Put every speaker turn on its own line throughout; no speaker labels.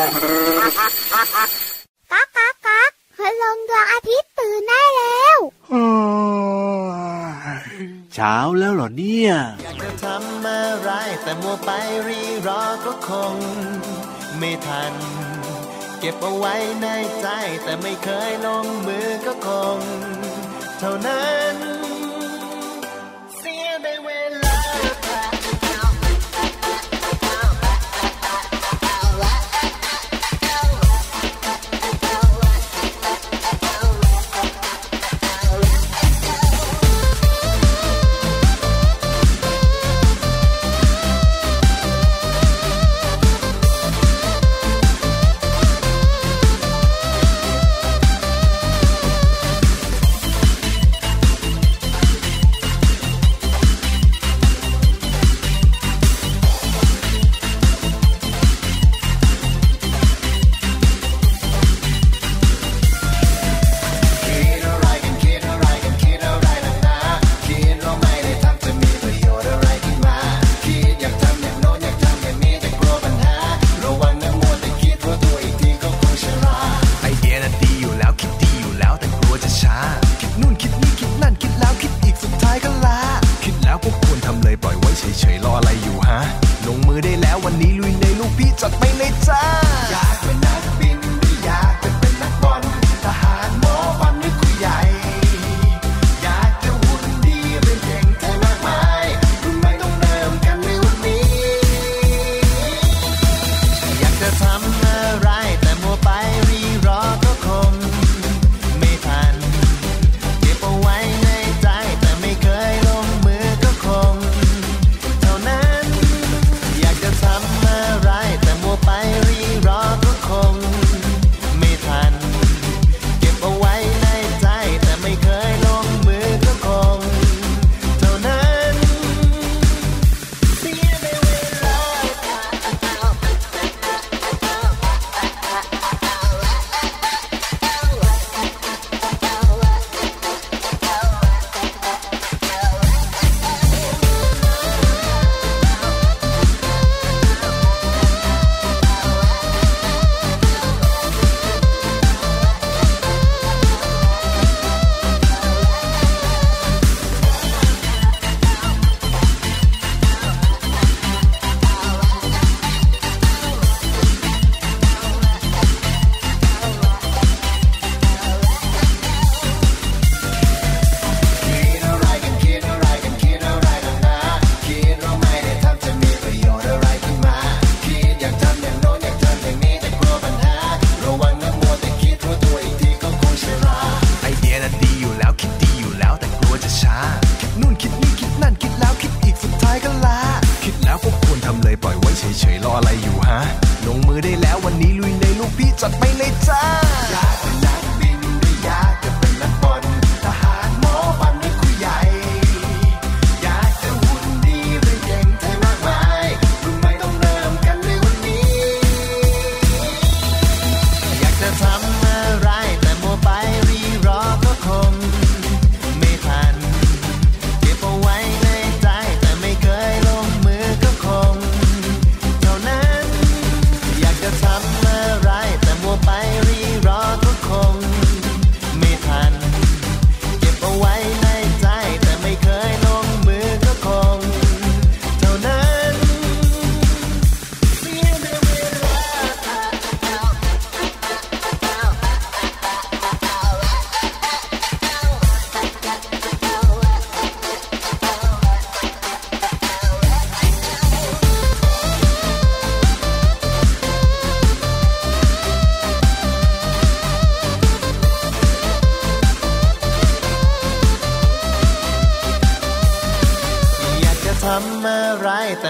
กักกักกักพลงดวงอาทิตย์ตื่นได้แล้ว
เช้าแล้วเหรอเนี่ย
อยากจะทำอะไรแต่มัวไปรีรอก็คง ไม่ทัน เก็บเอาไว้ในใจแต่ไม่เคยลงมือก็คง เท่านั้น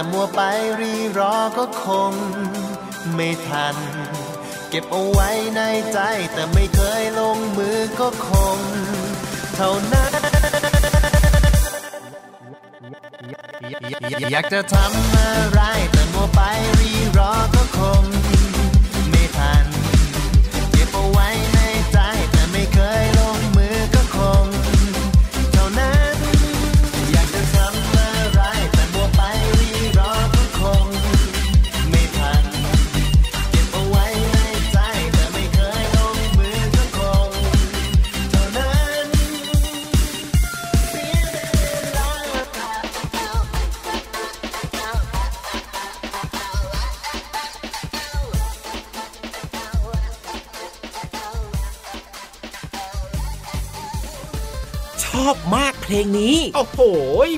แต่มัว
ไปรีรอก็
คงไม่ทัน เก็บเอาไว้ในใจ แต่ไม่เคยลงมือก็คง เท่านั้นอยากจะทำอะไร แต่มัวไปรีรอก็คงไม่ทัน เก็บเอาไว้ในใจ แต่ไม่เคยล
อบมาก เพลงนี้
โอ้โห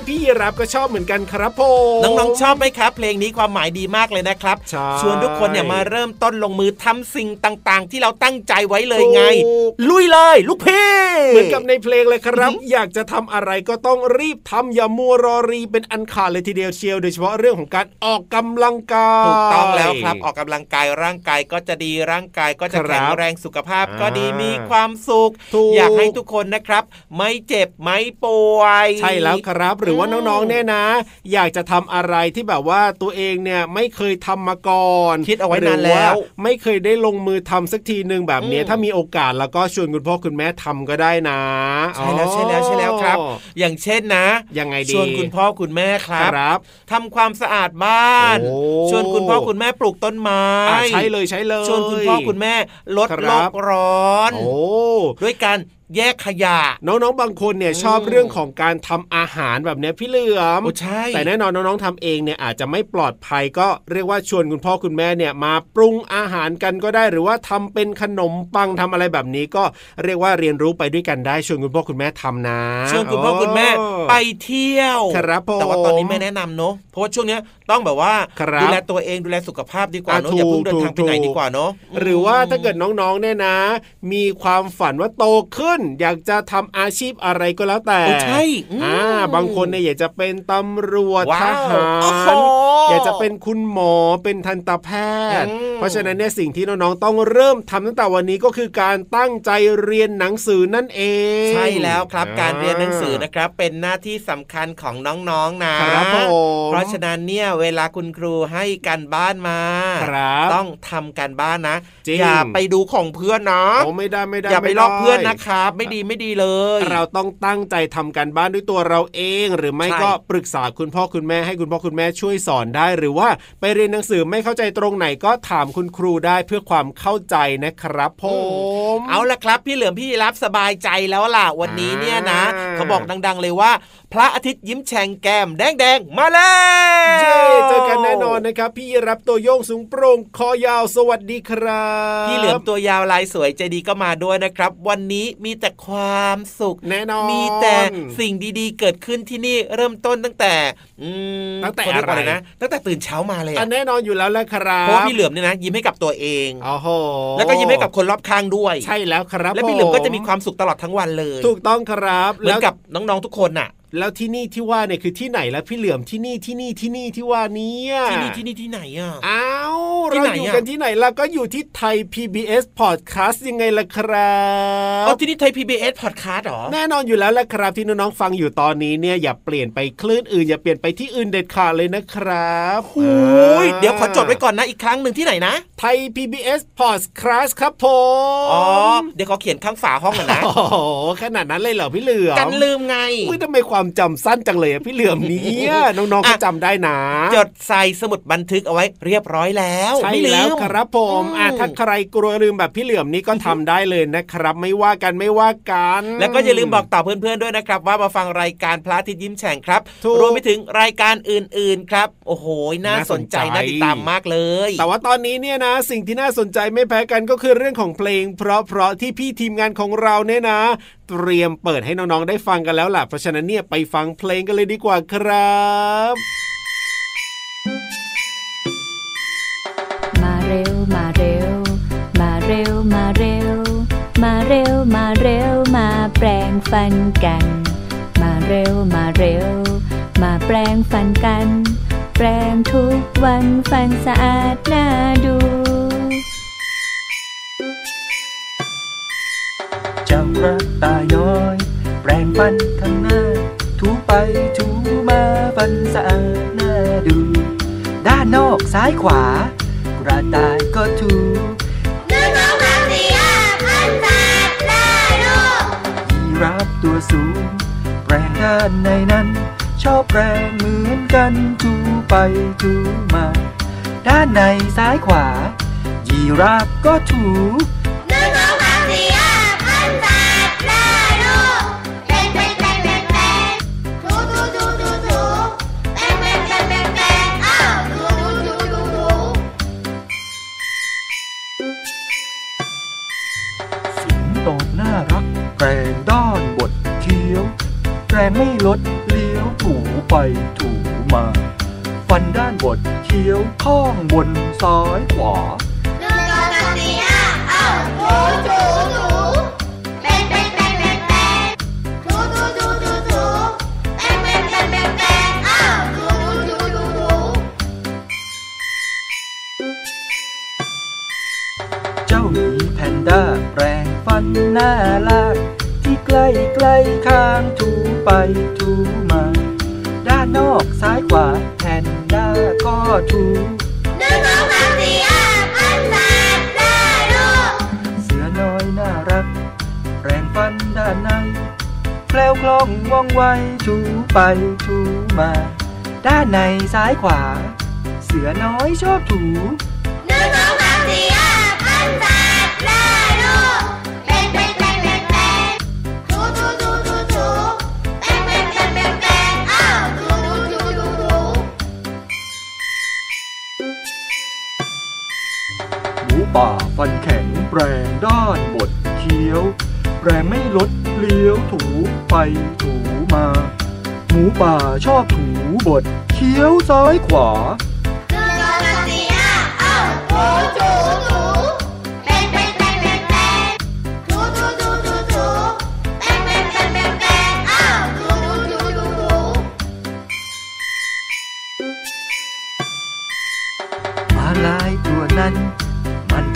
พี่รับก็ชอบเหมือนกันครับผม
น้องๆชอบไหมครับ เพลงนี้ความหมายดีมากเลยนะครับ
ใช่
ชวนทุกคนเนี่ยมาเริ่มต้นลงมือทำสิ่งต่างๆ ที่เราตั้งใจไว้เลยไง
ถูก
ลุยเลย ลูกพี่
เหมือนกับในเพลงเลยครับ อยากจะทำอะไรก็ต้องรีบทำอย่ามัวรอรีเป็นอันขาดเลยทีเดียวเชียว โดยเฉพาะเรื่องของการออกกำลังกาย
ถูกต้องแล้วครับออกกำลังกายร่างกายก็จะดีร่างกายก็จะ
ครับ
แข็งแรงสุขภาพก็ดี
อ่ามี
มีความสุข
ถูก
อยากให้ทุกคนนะครับ ไม่เจ็บไม่ป่วย
ใช่แล้วครับ หรือว่าน้องๆเนี่ยนะ อยากจะทำอะไรที่แบบว่าตัวเองเนี่ยไม่เคยทำมาก่อน
คิดเอาไว้
หรื
นานแล้ว
ไม่เคยได้ลงมือทำสักทีหนึ่งแบบเนี้ย
อืม
ถ้ามีโอกาสแล้วก็ชวนคุณพ่อคุณแม่ทำก็ได้นะ
ใช่แล้วใช่แล้วใช่แล้วครับ
อ๋อ
อย่างเช่นนะ
ยังไงดี
ชวนคุณพ่อคุณแม่ค
ค
รั
รับ
ทำความสะอาดบ้าน
โอ้
ชวนคุณพ่อคุณแม่ปลูกต้นไม้
อะใช่เลยใช่เลย
ชวนคุณพ่อคุณแม่ลด
ครับ
โลกร้อน
โอ้
ด้วยการ แยกขยะ
น้องๆ บางคนเนี่ย
อืม
ชอบเรื่องของการทำอาหารแบบเนี้ยพี่เหลือม
โอ้ใช่
แต่แน่นอนน้องๆทำเองเนี่ยอาจจะไม่ปลอดภัยก็เรียกว่าชวนคุณพ่อคุณแม่เนี่ยมาปรุงอาหารกันก็ได้หรือว่าทำเป็นขนมปังทำอะไรแบบนี้ก็เรียกว่าเรียนรู้ไปด้วยกันได้ชวนคุณพ่อคุณแม่ทำนะ
ชวนคุณพ่อคุณแม่
โอ้
ไปเที่ยว
ครับผม
แต่ว่าตอนนี้ไม่แนะนำเนอะเพราะว่าช่วงเนี้ยต้องแบบว่า
ครับ
ดูแลตัวเองดูแลสุขภาพดีกว่าเนอะ
อะ
อย่าเพิ่งเดิน
ถูก
ทางไปไหน
ถูก
ดีกว่าเนอะ
หรือว่าถ้าเกิดน้องๆเนี่ยนะ มีความฝันว่าโตขึ้นอยากจะทำอาชีพอะไรก็แล้วแต่
โอ้ใช่อืม
อ่าบางคนเนี่ยอยากจะเป็นตำรวจ
ว้า
ท
ว
หา
โอ้โห
รอยากจะเป็นคุณหมอเป็นทันตแพทย์
อืม
เพราะฉะนั้นเนี่ยสิ่งที่น้องๆต้องเริ่มทำตั้งแต่วันนี้ก็คือการตั้งใจเรียนหนังสือนั่นเอง
ใช่แล้วครับ
อ่า
การเรียนหนังสือนะครับ เป็นหน้าที่สำคัญของน้องๆนะครับ
ผม
เพราะฉะนั้นเนี่ยเวลาคุณครูให้การบ้านมา
ครับ
ต้องทำการบ้านนะ
จริง
อย่าไปดูของเพื่อนนะ
โอ้ไม่ได้ไม่ได้
อย่าไป
ม่ด้
ลอกเพื่อนนะครับไม่ดีไม่ดีเลย
เราต้องตั้งใจทำการบ้านด้วยตัวเราเอง หรือไม่
ใช่
ก็ปรึกษาคุณพ่อคุณแม่ให้คุณพ่อคุณแม่ช่วยสอนได้ หรือว่าไปเรียนหนังสือไม่เข้าใจตรงไหนก็ถามคุณครูได้เพื่อความเข้าใจนะครับผม
เอาละครับ พี่เหลือมพี่รับสบายใจแล้วล่ะวันนี้เนี่ยนะ
อ่า
เขาบอกดัง ๆ เลยว่า พระอาทิตย์ยิ้มแฉ่งแก้มแดงๆ มาแล้ว
เย้เจอกันแน่นอนนะครับ พี่รับตัวโยงสูงโปร่งคอยาวสวัสดีครับ
พี่เหลือมตัวยาวลายสวยใจดีก็มาด้วยนะครับ วันนี้มีแต่ความสุข
แน่นอน
มีแต่สิ่งดีๆ เกิดขึ้นที่นี่เริ่มต้นตั้งแต่อืม
ตั้งแต่
เขาเรียกว่า
อะไร
นะตั้งแต่ตื่นเช้ามาเลย
อั
อะ
นแน่นอนอยู่แล้วแหละครับ
เพราะว่าพี่เหลือมเนี่ยนะยิ้มให้กับตัวเอง
โอ้โห
แล้วก็ยิ้มให้กับคนรอบข้างด้วย
ใช่แล้วครับ
และพี่เหลือมก็จะมี
ผ
ความสุขตลอดทั้งวันเลย
ถูกต้องครับ
เหมือนกับน้องๆทุกคนน่ะ
แล้วที่นี่ที่ว่าเนี่ยคือที่ไหนแล้วพี่เหลือมที่นี่ที่นี่ที่นี่ที่ว่านี้
ที่นี่ที่นี่ที่ไหนอะ
อ้าว
ที่
เรา
ไหน
อยู่
อะ
กันที่ไหนล่ะก็อยู่ที่ไทย PBS Podcast ยังไงล่ะครับ
เอาที่นี่ไทย PBS Podcast หรอ
แน่นอนอยู่แล้วแหละครับที่น้องๆฟังอยู่ตอนนี้เนี่ยอย่าเปลี่ยนไปคลื่นอื่นอย่าเปลี่ยนไปที่อื่นเด็ดขาดเลยนะครับ
โอ้ยเดี๋ยวขอจดไว้ก่อนนะอีกครั้งหนึ่งที่ไหนนะ
ไทย PBS Podcast ครับผม
อ๋อเดี๋ยวขอเขียนข้างฝาห้องกันนะ
โอ้โหขนาดนั้นเลยเหรอพี่เหลือม
กันลืมไง
อุ้ยทำไมความจำสั้นจังเลยอะพี่เหลือมเนี่ยน้องๆก็
อะ
จำได้นะ
จดใส่สมุดบันทึกเอาไว้เรียบร้อยแล้ว
ใช่
ไม่ลื
แล้ว
ม
ครับผม
อืม
อะถ้าใครกลัวลืมแบบพี่เหลือมนี่ก็ทำได้เลยนะครับ ไม่ว่ากันไม่ว่ากัน
แล้วก็อย่าลืมบอกต่อเพื่อนๆด้วยนะครับ ว่ามาฟังรายการพระอาทิตย์ยิ้มแฉ่งครับ
ถูก
รวมไปถึงรายการอื่นๆครับ โอ้โหน่า
น่า
ส
ส
น
น
ใจ
ใจ
น่าติดตามมากเลย
แต่ว่าตอนนี้เนี่ยนะ สิ่งที่น่าสนใจไม่แพ้กันก็คือเรื่องของเพลง เพราะๆที่พี่ทีมงานของเราเนี่ยนะเตรียมเปิดให้น้องๆได้ฟังกันแล้วล่ะ เพราะฉะนั้นเนี่ยไปฟังเพลงกันเลยดีกว่าครับ
มาเร็วมาเร็ว มาเร็วมาเร็ว มาเร็วมาเร็วมาแปลงฟันกัน มาเร็วมาเร็ว มาแปลงฟันกัน แปลงทุกวันฟันสะอาดน่าดู
เจ้ากระตายน้อย แปรงฟันข้างหน้า ถูไปถูมาฟันสะอาดน่าดู ด้านนอกซ้ายขวากระต่ายก็ถู
หนึ่งสองสามสี่ห้าพันแปดได้ลูก
ยีราฟตัวสูง แปรงด้านในนั้น ชอบแปรงเหมือนกันถูไปถูมา ด้านในซ้ายขวา ยีราฟก็ถู
ง
โตน่ารักแปรงด้านบดเคี้ยว แรงไม่ลดเลี้ยวถูไปถูมา ฟันด้านบนเคี้ยวข้องบนซ้ายขวา
หนึ่งสองสามสี่ห้าเอ้าถูถูถูเป็นเป็นเป็นเป็นเป็นถูถูถูถูถูเป็นเป็นเป็นเป็นเป็นเอ้าถูถูถูถูถู
เจ้าหมีแพนด้าแปรงฟันหน้าลา กที่ใกล้ใกล้ข้างถูไปถูมา ด้านนอกซ้ายขวาแพนด้าก็ถู
หนึ่งสองสามสี่ห้าพันสามได้ลูก
เสือน้อยน่ารักแปรงฟันด้านในแคล้วคล่องว่องไวถูไปถูมา ด้านในซ้ายขวา เสือน้อยชอบถู
หนึ่งสองสามสี่ห้าพันสามได้ลูก ป่า
ฟันแข็งแปรงด้านบดเคี้ยวแปรงไม่ลดเลี้ยวถูไปถูมา หมูป่าชอบถูบดเคี้ยวซ้ายขวา
หนึ่งสองสาสีอ้าเอ้าถูถูถูเป็นเป็นเป็นเป็นเป็นถูถูถูถูถูเป็นเป็นเป็นเป็นเป็นอ้าถูถูถูถูถู
มาลายตัวนั้น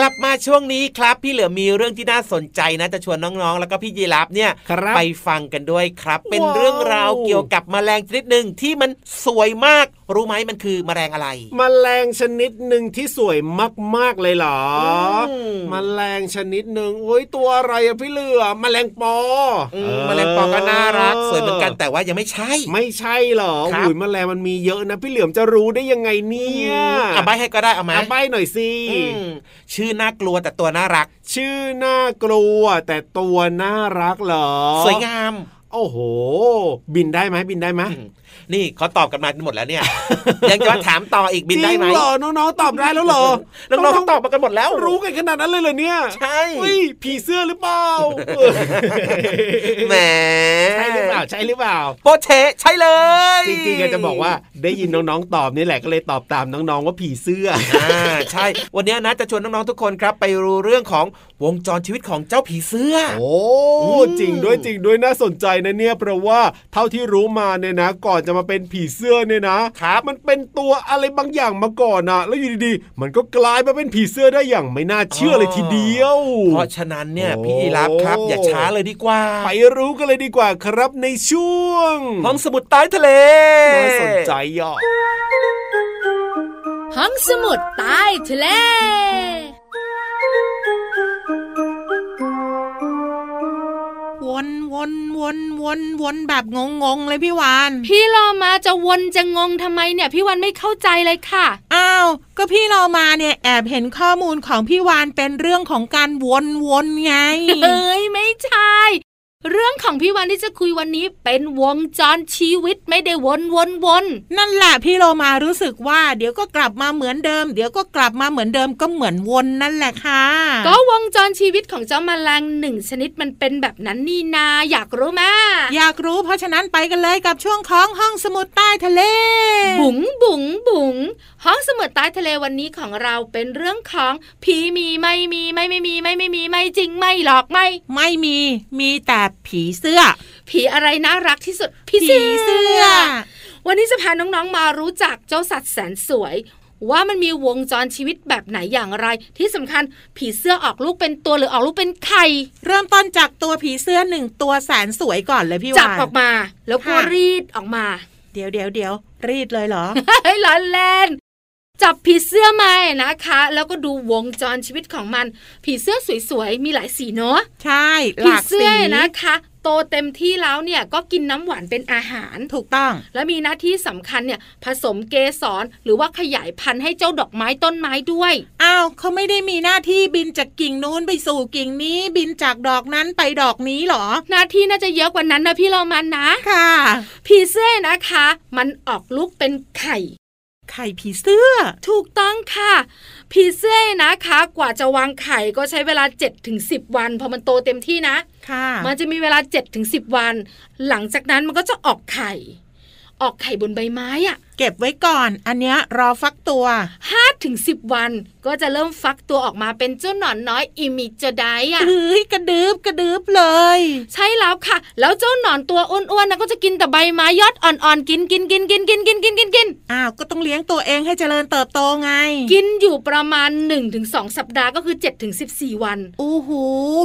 กลับมาช่วงนี้ครับ พี่เหลือมีเรื่องที่น่าสนใจนะ จะชวนน้องๆ แล้วก็พี่ยีรับเนี่ย
ครับ
ไปฟังกันด้วยครับ เป็น
ว้าว
เรื่องราวเกี่ยวกับแมลงชนิดหนึ่งที่มันสวยมาก รู้ไหมมันคือแมลงอะไร
มแมลงชนิดหนึ่งที่สวยมาก ๆ เลยเหรออ
ม
มแมลงชนิดหนึ่งโอ้ยตัวอะไรอะพี่เหลือมแมลงปอ
อืมแมลงปอก็น่ารัก สวยเหมือนกันแต่ว่ายังไม่ใช่
ไม่ใช่เหรอ
ครับ
อุ้ยแมลงมันมีเยอะนะพี่เหลือมจะรู้ได้ยังไงเนี่ย
อะใบให้ก็ได้เอาไหม
อะใบหน่อยสิ
อืมชื่อน่ากลัวแต่ตัวน่ารัก
ชื่อน่ากลัวแต่ตัวน่ารักเหรอ
สวยงาม
โอ้โห บินได้ไหมบินได้ไหม
อืมนี่เขาตอบกันมาหมดแล้วเนี่ย ยังจะมาถามต่ออีกบินได้ไหม
จริงเหรอน้องๆตอบได้แล้วเหรอ
น้องๆเขาตอบมากันหมดแล้ว
รู้กันขนาดนั้นเลยเหรอเนี่ย
ใช่
เฮ้ยผีเสื้อหรือเปล่า
แหม
ใช่หรือเปล่าใช่หรือเปล่า
โปเชใช่เลย
จริงๆอะจะบอกว่าได้ยินน้องๆตอบนี่แหละก็เลยตอบตามน้องๆว่าผีเสื้อ
อ่าใช่ วันนี้นะจะชวนน้องๆทุกคนครับ ไปรู้เรื่องของวงจรชีวิตของเจ้าผีเสื้อ
โอ้
อืม
จริงด้วยจริงด้วยน่าสนใจนะเนี่ยเพราะว่าเท่าที่รู้มาเนี่ยนะ ก่อนจะมาเป็นผีเสื้อเนี่ยนะครับมันเป็นตัวอะไรบางอย่างมาก่อนนะแล้วอยู่ดีๆ มันก็กลายมาเป็นผีเสื้อได้อย่างไม่น่าเชื่อเลยทีเดียว
เพราะฉะนั้นเนี่ย
โอ้
พี่ยีรับครับ อย่าช้าเลยดีกว่า
ไปรู้กันเลยดีกว่าครับในช่วง
ห้องสมุดใต้ทะเล
น่าสนใจอะ
ห้องสมุดใต้ทะเล
วนวนวนวนวนแบบงงงๆเลยพี่วาน
พี่เรามาจะวนจะงงทำไมเนี่ยพี่วันไม่เข้าใจเลยค่ะ
อ้าว ก็พี่เรามาเนี่ยแอบเห็นข้อมูลของพี่วานเป็นเรื่องของการวนวนๆไง
เอ้ยไม่ใช่ เรื่องของพี่วันที่จะคุยวันนี้เป็นวงจรชีวิตไม่ได้วนวนวน
นั่นแหละพี่โลมารู้สึกว่าเดี๋ยวก็กลับมาเหมือนเดิม เดี๋ยวก็กลับมาเหมือนเดิมก็เหมือนวนนั่นแหละค่ะ
ก็วงจรชีวิตของเจ้าแมลงหนึ่งชนิดมันเป็นแบบนั้นนี่นาอยากรู้ไหม
อยากรู้เพราะฉะนั้นไปกันเลยกับช่วงของห้องสมุดใต้ทะเล
บุ๋งบุ๋งบุ๋งห้องสมุดใต้ทะเลวันนี้ของเราเป็นเรื่องของผีมีไม่มีไม่ไม่มีไม่ไม่มีไม่จริงไม่หลอกไม่
ไม่มีมีแต่ผีเสื้อ
ผีอะไรน่ารักที่สุดผี
ผีเสื้อ
วันนี้จะพาน้องๆมารู้จักเจ้าสัตว์แสนสวยว่ามันมีวงจรชีวิตแบบไหนอย่างไร ที่สำคัญผีเสื้อออกลูกเป็นตัวหรือออกลูกเป็นไข่
เริ่มต้นจากตัวผีเสื้อหนึ่งตัวแสนสวยก่อนเลยพี่
จับ
วาน
ออกมา แล้วก็
ค่ะ
รีดออกมา
เดี๋ยวเดี๋ยวเดี๋ยวรีดเลยเหรอ
เฮ้ยล้อเล่น จับผีเสื้อมานะคะ แล้วก็ดูวงจรชีวิตของมัน ผีเสื้อสวยๆ มีหลายสีเนาะ
ใช่ห
ผี
ลาก
เสื้
สี
อนะคะโตโตเต็มที่แล้วเนี่ยก็กินน้ำหวานเป็นอาหาร
ถูกต้อง
และมีหน้าที่สำคัญเนี่ยผสมเกสรหรือว่าขยายพันธุ์ให้เจ้าดอกไม้ต้นไม้ด้วย
อ้าวเขาไม่ได้มีหน้าที่บินจากกิ่งนู้นไปสู่กิ่งนี้ บินจากดอกนั้นไปดอกนี้หรอ
หน้าที่น่าจะเยอะกว่านั้นนะพี่เรามันนะ
ค่ะ
ผีเสื้อนะคะ มันออกลูกเป็นไข่
ไข่ผีเสื้อ
ถูกต้องค่ะ ผีเสื้อนะคะ กว่าจะวางไข่ก็ใช้เวลา7ถึง10วันพอมันโตเต็มที่นะ
ค่ะ
มันจะมีเวลา7ถึง10วัน หลังจากนั้นมันก็จะออกไข่ ออกไข่บนใบไม้อะ
เก็บไว้ก่อน อันเนี้ยรอฟักตัว
ห้าถึงสิบวันก็จะเริ่มฟักตัวออกมาเป็นเจ้าหนอนน้อยอิมิจไดอะ
เฮ้ยกระดึบกระดึบเลย
ใช่แล้วค่ะ แล้วเจ้าหนอนตัวอ้วนๆนะก็จะกินแต่ใบไม้ยอดอ่อนๆกินกินกินกินกินกินกินกินกิน
อ้าวก็ต้องเลี้ยงตัวเองให้เจริญเติบโตไง
กินอยู่ประมาณ 1-2 สัปดาห์ก็คือ7ถึง14 วัน
โอ้โห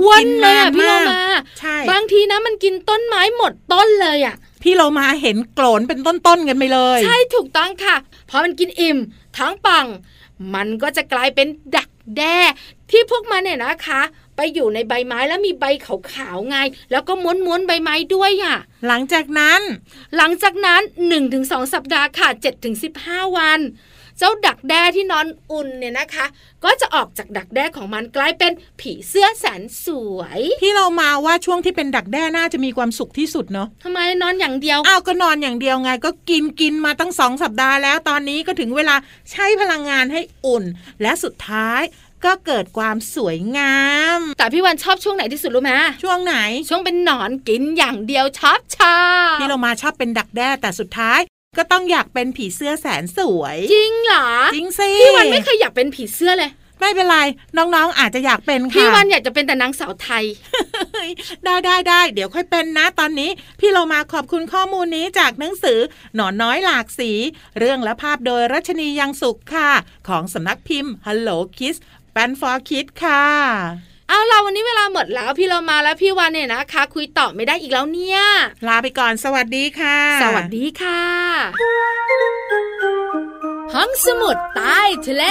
วั
กิ
น
น
เลย
นาน
อะพี่โล
มาก
มา
ใช่
บางทีนะมันกินต้นไม้หมดต้นเลยอะ
พี่เรามาเห็นโกรนเป็นต้นๆกันไปเลย
ใช่ถูกต้องค่ะพอมันกินอิ่มทั้งปัง มันก็จะกลายเป็นดักแด้ที่พวกมันเนี่ยนะคะ ไปอยู่ในใบไม้แล้วมีใบขาวๆไง แล้วก็ม้วนๆใบไม้ด้วยอะ
หลังจากนั้น
หลังจากนั้น 1-2 สัปดาห์ค่ะ 7-15 วัน เจ้าดักแด้ที่นอนอุ่นเนี่ยนะคะ ก็จะออกจากดักแด้ของมันกลายเป็นผีเสื้อแสนสวย
พี่เรามาว่าช่วงที่เป็นดักแด้น่าจะมีความสุขที่สุดเนาะ
ทำไมนอนอย่างเดียว
อ้าวก็นอนอย่างเดียวไง ก็กินกินมาตั้งสองสัปดาห์แล้วตอนนี้ก็ถึงเวลาใช้พลังงานให้อุ่น และสุดท้ายก็เกิดความสวยงาม
แต่พี่วันชอบช่วงไหนที่สุดรู้ไหม
ช่วงไหน
ช่วงเป็นหนอนกินอย่างเดียวชอบชา
พี่เรามาชอบเป็นดักแด้แต่สุดท้าย ก็ต้องอยากเป็นผีเสื้อแสนสวย
จริงเหรอ
จริงสิ
พี่วันไม่เคยอยากเป็นผีเสื้อเลย
ไม่เป็นไร น้องๆอาจจะอยากเป็นค่ะ
พี่วันอยากจะเป็นแต่นางสาวไทย
ได้ได้ได้เดี๋ยวค่อยเป็นนะ ตอนนี้ พี่เรามาขอบคุณข้อมูลนี้จากหนังสือ หนอนน้อยหลากสี เรื่องและภาพโดยรัชนียังสุขค่ะ ของสำนักพิมพ์ Hello Kids แปนฟอร์คิดค่ะ
เอาล่ะวันนี้เวลาหมดแล้วพี่เรามาแล้วพี่วันเนี่ยนะคะ คุยต่อไม่ได้อีกแล้วเนี่ย
ลาไปก่อนสวัสดีค่ะ
สวัสดีค่ะ ห้องสมุดใต้ทะเล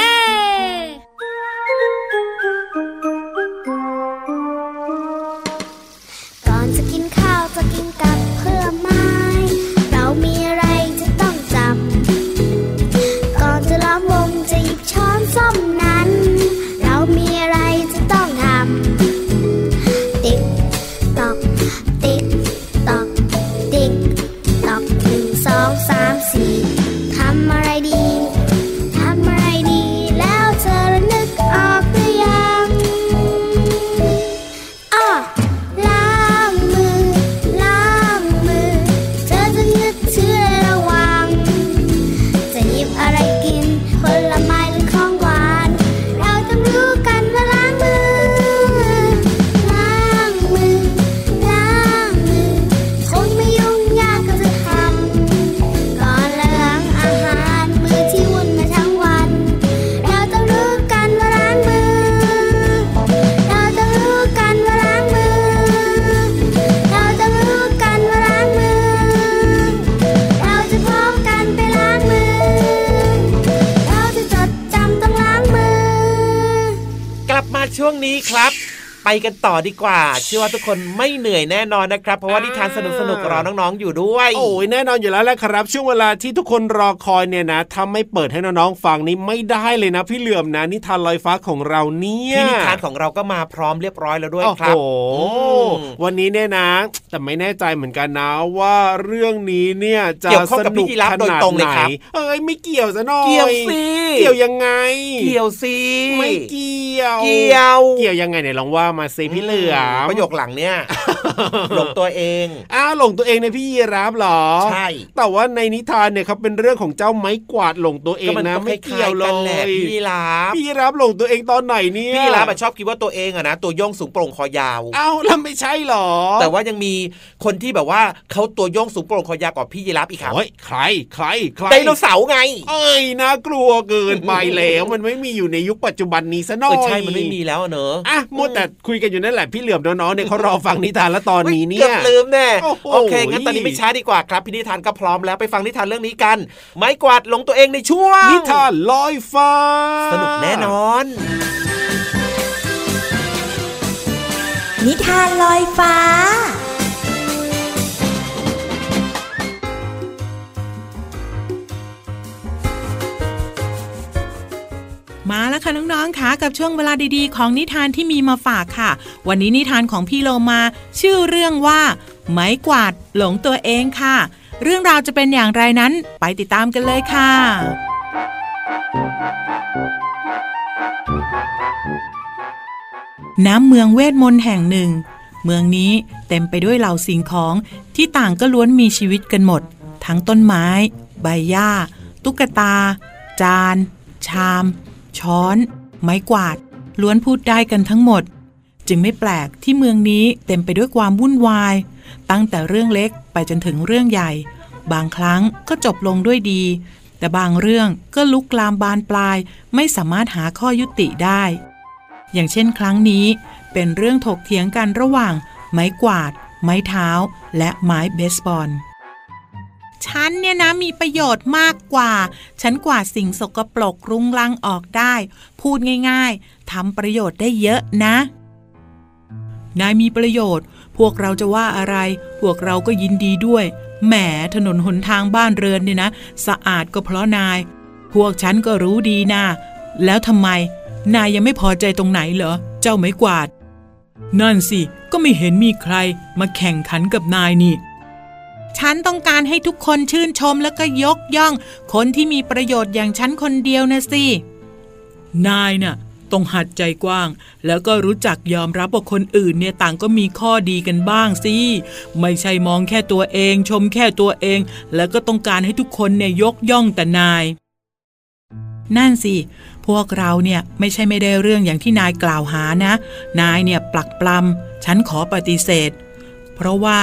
นี้ครั
บ ไปกันต่อดีกว่า เชื่อว่าทุกคนไม่เหนื่อยแน่นอนนะครับ เพราะว่านิทานสนุกสนุกๆรอน้องๆอยู่ด้วย
โอ้ยแน่นอนอยู่แล้วแหละครับ ช่วงเวลาที่ทุกคนรอคอยเนี่ยนะถ้าไม่เปิดให้น้องๆฟังนี่ไม่ได้เลยนะ พี่เหลื่อมนะนิทานลอยฟ้าของเราเนี่ย
ที่นิทานของเราก็มาพร้อมเรียบร้อยแล้วด้วย
โอ้
ค
โห
รับม
วันนี้เนี่ยนะ แต่ไม่แน่ใจเหมือนกันนะว่าเรื่องนี้เนี่ยจะ
เกี่ยวข้องกับ
สนุ
พี่ยีราฟ
ข
โดย
นาด
ตรงเลย
ไหน
ครับ
เอ้ยไม่เกี่ยวซะหน่อย
เกี่ยวสิ
เกี่ยวยังไง
เกี่ยวสิ
ไม่เกี่ยว
เกี่ยว
เกี่ยวยังไงไหนลองว่ามาสิพี่เหลือม
ประโยคหลังเนี่ยหลงตัวเอง
อ้าวหลงตัวเองในพี่ยีราฟเหรอ
ใช่
แต่ว่าในนิทานเนี่ยเขาเป็นเรื่องของเจ้าไม้กวาดหลงตัวเอ
ก็
ง
มัน
นะ
ก็ค
ไม่
ล้า
เกี่ย
ยวๆ
เล
กันแหละ
ย
พี่ยีราฟ
พี่ยีราฟหลงตัวเองตอนไหนเนี่ย
พี่ยีราฟอะชอบคิดว่าตัวเองอะนะตัวโยงสูงโปร่งคอยาว
เอ้าแล้วไม่ใช่เหรอ
แต่ว่ายังมีคนที่แบบว่าเขาตัวโยงสูงโปร่งคอยาวกว่าพี่ยีราฟอีกครับ
โอ้ยใครใครใคร
ไดโนเสาร์ไง
เอ้ยน่ากลัวเกินไปแล้วมันไม่มีอยู่ในยุคปัจจุบันนี้ซะหน่อ
เอยอใช่มันไม่มีแล้วอะเนอะ
อะมัวแต่คุยกันอยู่นั่นแหละพี่เหลื่อมน้องๆเนี่ยเขารอฟังนิทานแล้วตอนนี้เนี่
เกื
ย
อบลืมแน่
โอ้โห
โอเคงั้นตอนนี้ไม่ช้าดีกว่าครับพี่นิทานก็พร้อมแล้วไปฟังนิทานเรื่องนี้กัน ไม้กวาดหลงตัวเองในช่วง
นิทานลอยฟ้า
สนุกแน่นอน
นิทานลอยฟ้า
มาแล้วค่ะน้องๆค่ะกับช่วงเวลาดีๆ ของนิทานที่มีมาฝากค่ะ วันนี้นิทานของพี่โลมา ชื่อเรื่องว่า ไม้กวาดหลงตัวเองค่ะ เรื่องราวจะเป็นอย่างไรนั้นไปติดตามกันเลยค่ะ น้ำเมืองเวทมนต์แห่งหนึ่ง เมืองนี้เต็มไปด้วยเหล่าสิ่งของที่ต่างก็ล้วนมีชีวิตกันหมด ทั้งต้นไม้ ใบหญ้า ตุ๊กตา จาน ชาม ช้อน ไม้กวาด ล้วนพูดได้กันทั้งหมด จึงไม่แปลกที่เมืองนี้เต็มไปด้วยความวุ่นวาย ตั้งแต่เรื่องเล็กไปจนถึงเรื่องใหญ่ บางครั้งก็จบลงด้วยดี แต่บางเรื่องก็ลุกลามบานปลาย ไม่สามารถหาข้อยุติได้ อย่างเช่นครั้งนี้เป็นเรื่องถกเถียงกันระหว่าง ไม้กวาด ไม้เท้า และไม้เบสบอล ฉันเนี่ยนะมีประโยชน์มากกว่า ฉันกว่าสิ่งสกปรกรุงรังออกได้ พูดง่ายๆทำประโยชน์ได้เยอะนะ นายมีประโยชน์ พวกเราจะว่าอะไร พวกเราก็ยินดีด้วย แหมถนนหนทางบ้านเรือนเนี่ยนะ สะอาดก็เพราะนาย พวกฉันก็รู้ดีนะ แล้วทำไม นายยังไม่พอใจตรงไหนเหรอ เจ้าไม้กวาด นั่นสิ ก็ไม่เห็นมีใครมาแข่งขันกับนายนี่ ฉันต้องการให้ทุกคนชื่นชมแล้วก็ยกย่อง คนที่มีประโยชน์อย่างฉันคนเดียวนะสิ นายน่ะต้องหัดใจกว้าง แล้วก็รู้จักยอมรับว่าคนอื่นเนี่ยต่างก็มีข้อดีกันบ้างสิ ไม่ใช่มองแค่ตัวเอง ชมแค่ตัวเอง แล้วก็ต้องการให้ทุกคนเนี่ยยกย่องแต่นาย นั่นสิ พวกเราเนี่ยไม่ใช่ไม่ได้เรื่องอย่างที่นายกล่าวหานะ นายเนี่ยปลักปลำฉันขอปฏิเสธ เพราะว่า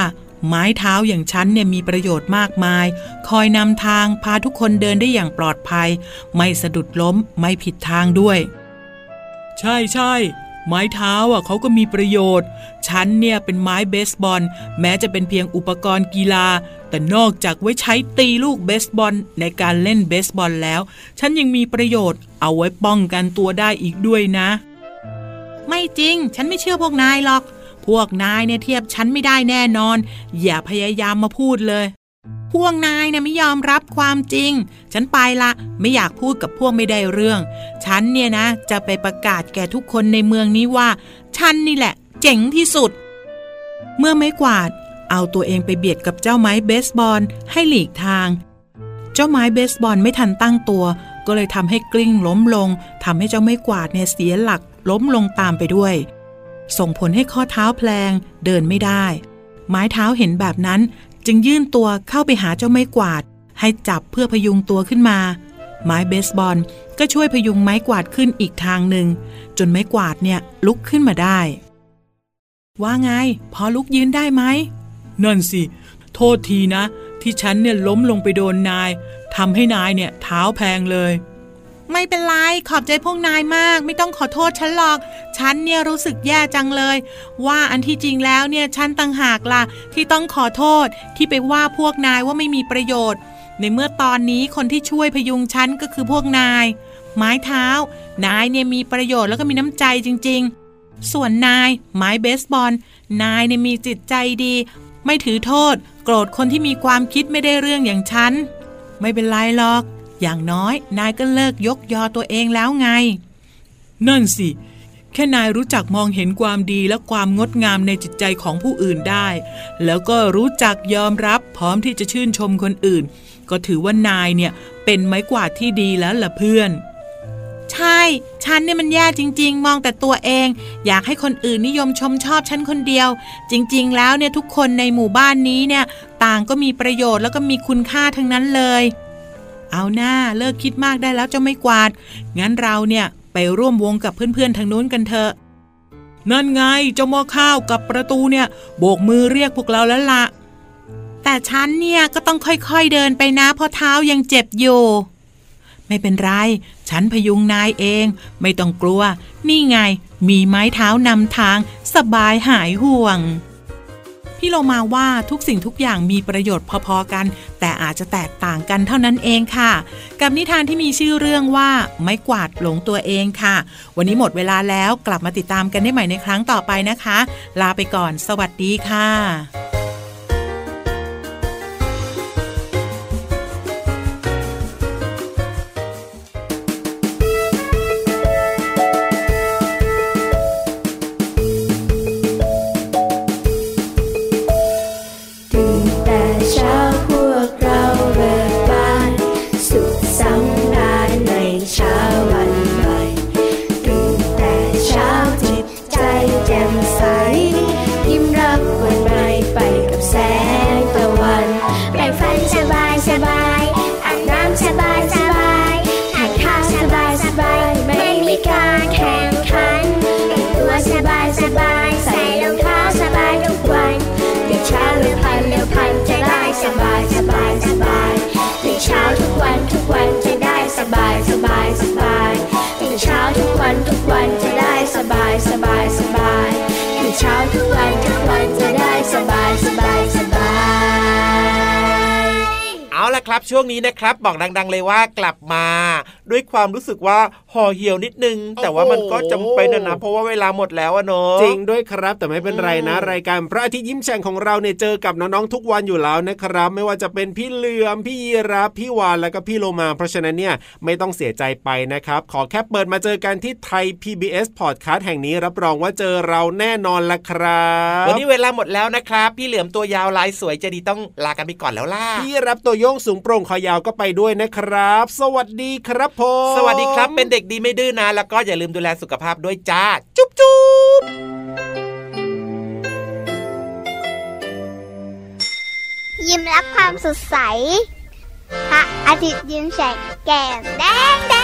ไม้เท้าอย่างฉันเนี่ยมีประโยชน์มากมาย คอยนำทางพาทุกคนเดินได้อย่างปลอดภัย ไม่สะดุดล้มไม่ผิดทางด้วย ใช่ใช่ไม้เท้าอะเขาก็มีประโยชน์ ฉันเนี่ยเป็นไม้เบสบอล แม้จะเป็นเพียงอุปกรณ์กีฬา แต่นอกจากไว้ใช้ตีลูกเบสบอลในการเล่นเบสบอลแล้ว ฉันยังมีประโยชน์ เอาไว้ป้องกันตัวได้อีกด้วยนะ ไม่จริง ฉันไม่เชื่อพวกนายหรอก พวกนายเนี่ยเทียบฉันไม่ได้แน่นอน อย่าพยายามมาพูดเลย พวกนายเนี่ยไม่ยอมรับความจริง ฉันไปละไม่อยากพูดกับพวกไม่ได้เรื่อง ฉันเนี่ยนะ จะไปประกาศแก่ทุกคนในเมืองนี้ว่า ฉันนี่แหละ เจ๋งที่สุด เมื่อไม้กวาด เอาตัวเองไปเบียดกับเจ้าไม้เบสบอลให้หลีกทาง เจ้าไม้เบสบอลไม่ทันตั้งตัว ก็เลยทำให้กลิ้งล้มลงทำให้เจ้าไม้กวาดเนี่ยเสียหลักล้มลงตามไปด้วย ส่งผลให้ข้อเท้าแพลงเดินไม่ได้ ไม้เท้าเห็นแบบนั้นจึงยื่นตัวเข้าไปหาเจ้าไม้กวาด ให้จับเพื่อพยุงตัวขึ้นมา ไม้เบสบอลก็ช่วยพยุงไม้กวาดขึ้นอีกทางหนึ่ง จนไม้กวาดเนี่ยลุกขึ้นมาได้ ว่าไง พอลุกยืนได้ไหมนั่นสิ โทษทีนะ ที่ฉันเนี่ยล้มลงไปโดนนายทำให้นายเนี่ยเท้าแพงเลย ไม่เป็นไร ขอบใจพวกนายมาก ไม่ต้องขอโทษฉันหรอก ฉันเนี่ยรู้สึกแย่จังเลย ว่าอันที่จริงแล้วเนี่ยฉันต่างหากล่ะ ที่ต้องขอโทษที่ไปว่าพวกนายว่าไม่มีประโยชน์ ในเมื่อตอนนี้คนที่ช่วยพยุงฉันก็คือพวกนาย ไม้เท้า นายเนี่ยมีประโยชน์แล้วก็มีน้ำใจจริง ๆ ส่วนนายไม้เบสบอล นายเนี่ยมีจิตใจดี ไม่ถือโทษ โกรธคนที่มีความคิดไม่ได้เรื่องอย่างฉันไม่เป็นไรหรอก อย่างน้อยนายก็เลิกยกยอตัวเองแล้วไง นั่นสิ แค่นายรู้จักมองเห็นความดีและความงดงามในจิตใจของผู้อื่นได้ แล้วก็รู้จักยอมรับพร้อมที่จะชื่นชมคนอื่น ก็ถือว่านายเนี่ยเป็นไม้กวาดที่ดีแล้วล่ะเพื่อน ใช่ ฉันเนี่ยมันแย่จริง ๆ มองแต่ตัวเอง อยากให้คนอื่นนิยมชมชอบฉันคนเดียว จริง ๆ แล้วเนี่ยทุกคนในหมู่บ้านนี้เนี่ย ต่างก็มีประโยชน์แล้วก็มีคุณค่าทั้งนั้นเลย เอาหน้าเลิกคิดมากได้แล้วเจ้าไม่กวาด งั้นเราเนี่ยไปร่วมวงกับเพื่อนๆทางนู้นกันเถอะ นั่นไงเจ้าหม้อข้าวกับประตูเนี่ย โบกมือเรียกพวกเราแล้วละ แต่ฉันเนี่ยก็ต้องค่อยๆเดินไปนะเพราะเท้ายังเจ็บอยู่ ไม่เป็นไร ฉันพยุงนายเอง ไม่ต้องกลัว นี่ไง มีไม้เท้านำทาง สบายหายห่วง พี่โลมาว่าทุกสิ่งทุกอย่างมีประโยชน์พอๆกัน แต่อาจจะแตกต่างกันเท่านั้นเองค่ะ กับนิทานที่มีชื่อเรื่องว่า ไม้กวาดหลงตัวเองค่ะ วันนี้หมดเวลาแล้วกลับมาติดตามกันได้ใหม่ในครั้งต่อไปนะคะ ลาไปก่อน สวัสดีค่ะ
ละครับช่วงนี้นะครับ บอกดัง ๆ เลยว่ากลับมา ด้วยความรู้สึกว่าห่อเหี่ยวนิดนึง แต่ว่ามันก็จำเป็นนะนะเพราะว่าเวลาหมดแล้วอะเนอะ
จริงด้วยครับแต่ไม่เป็นไรนะ
อืม
รายการพระอาทิตย์ยิ้มแฉ่งของเราเนี่ยเจอกับน้องๆทุกวันอยู่แล้วนะครับ ไม่ว่าจะเป็นพี่เหลือมพี่ยีรับพี่วานแล้วก็พี่โลมา เพราะฉะนั้นเนี่ยไม่ต้องเสียใจไปนะครับ ขอแค่เปิดมาเจอกันที่ไทย PBS Podcast แห่งนี้รับรองว่าเจอเราแน่นอนละครับ
วันนี้เวลาหมดแล้วนะครับ พี่เหลือมตัวยาวลายสวยใจะดีต้องลากันไปก่อนแล้วล่ะ
พี่รับตัวโยงสูงโปร่งคอยาวก็ไปด้วยนะครับ สวัสดีครับผม
สวัสดีครับเป็นเด็กดีไม่ดื้อนะ แล้วก็อย่าลืมดูแลสุขภาพด้วยจ้า จุ๊บจุ๊บ
ยิ้มรับความสดใสพระอาทิตย์ยิ้มแฉกแก้มแดงแด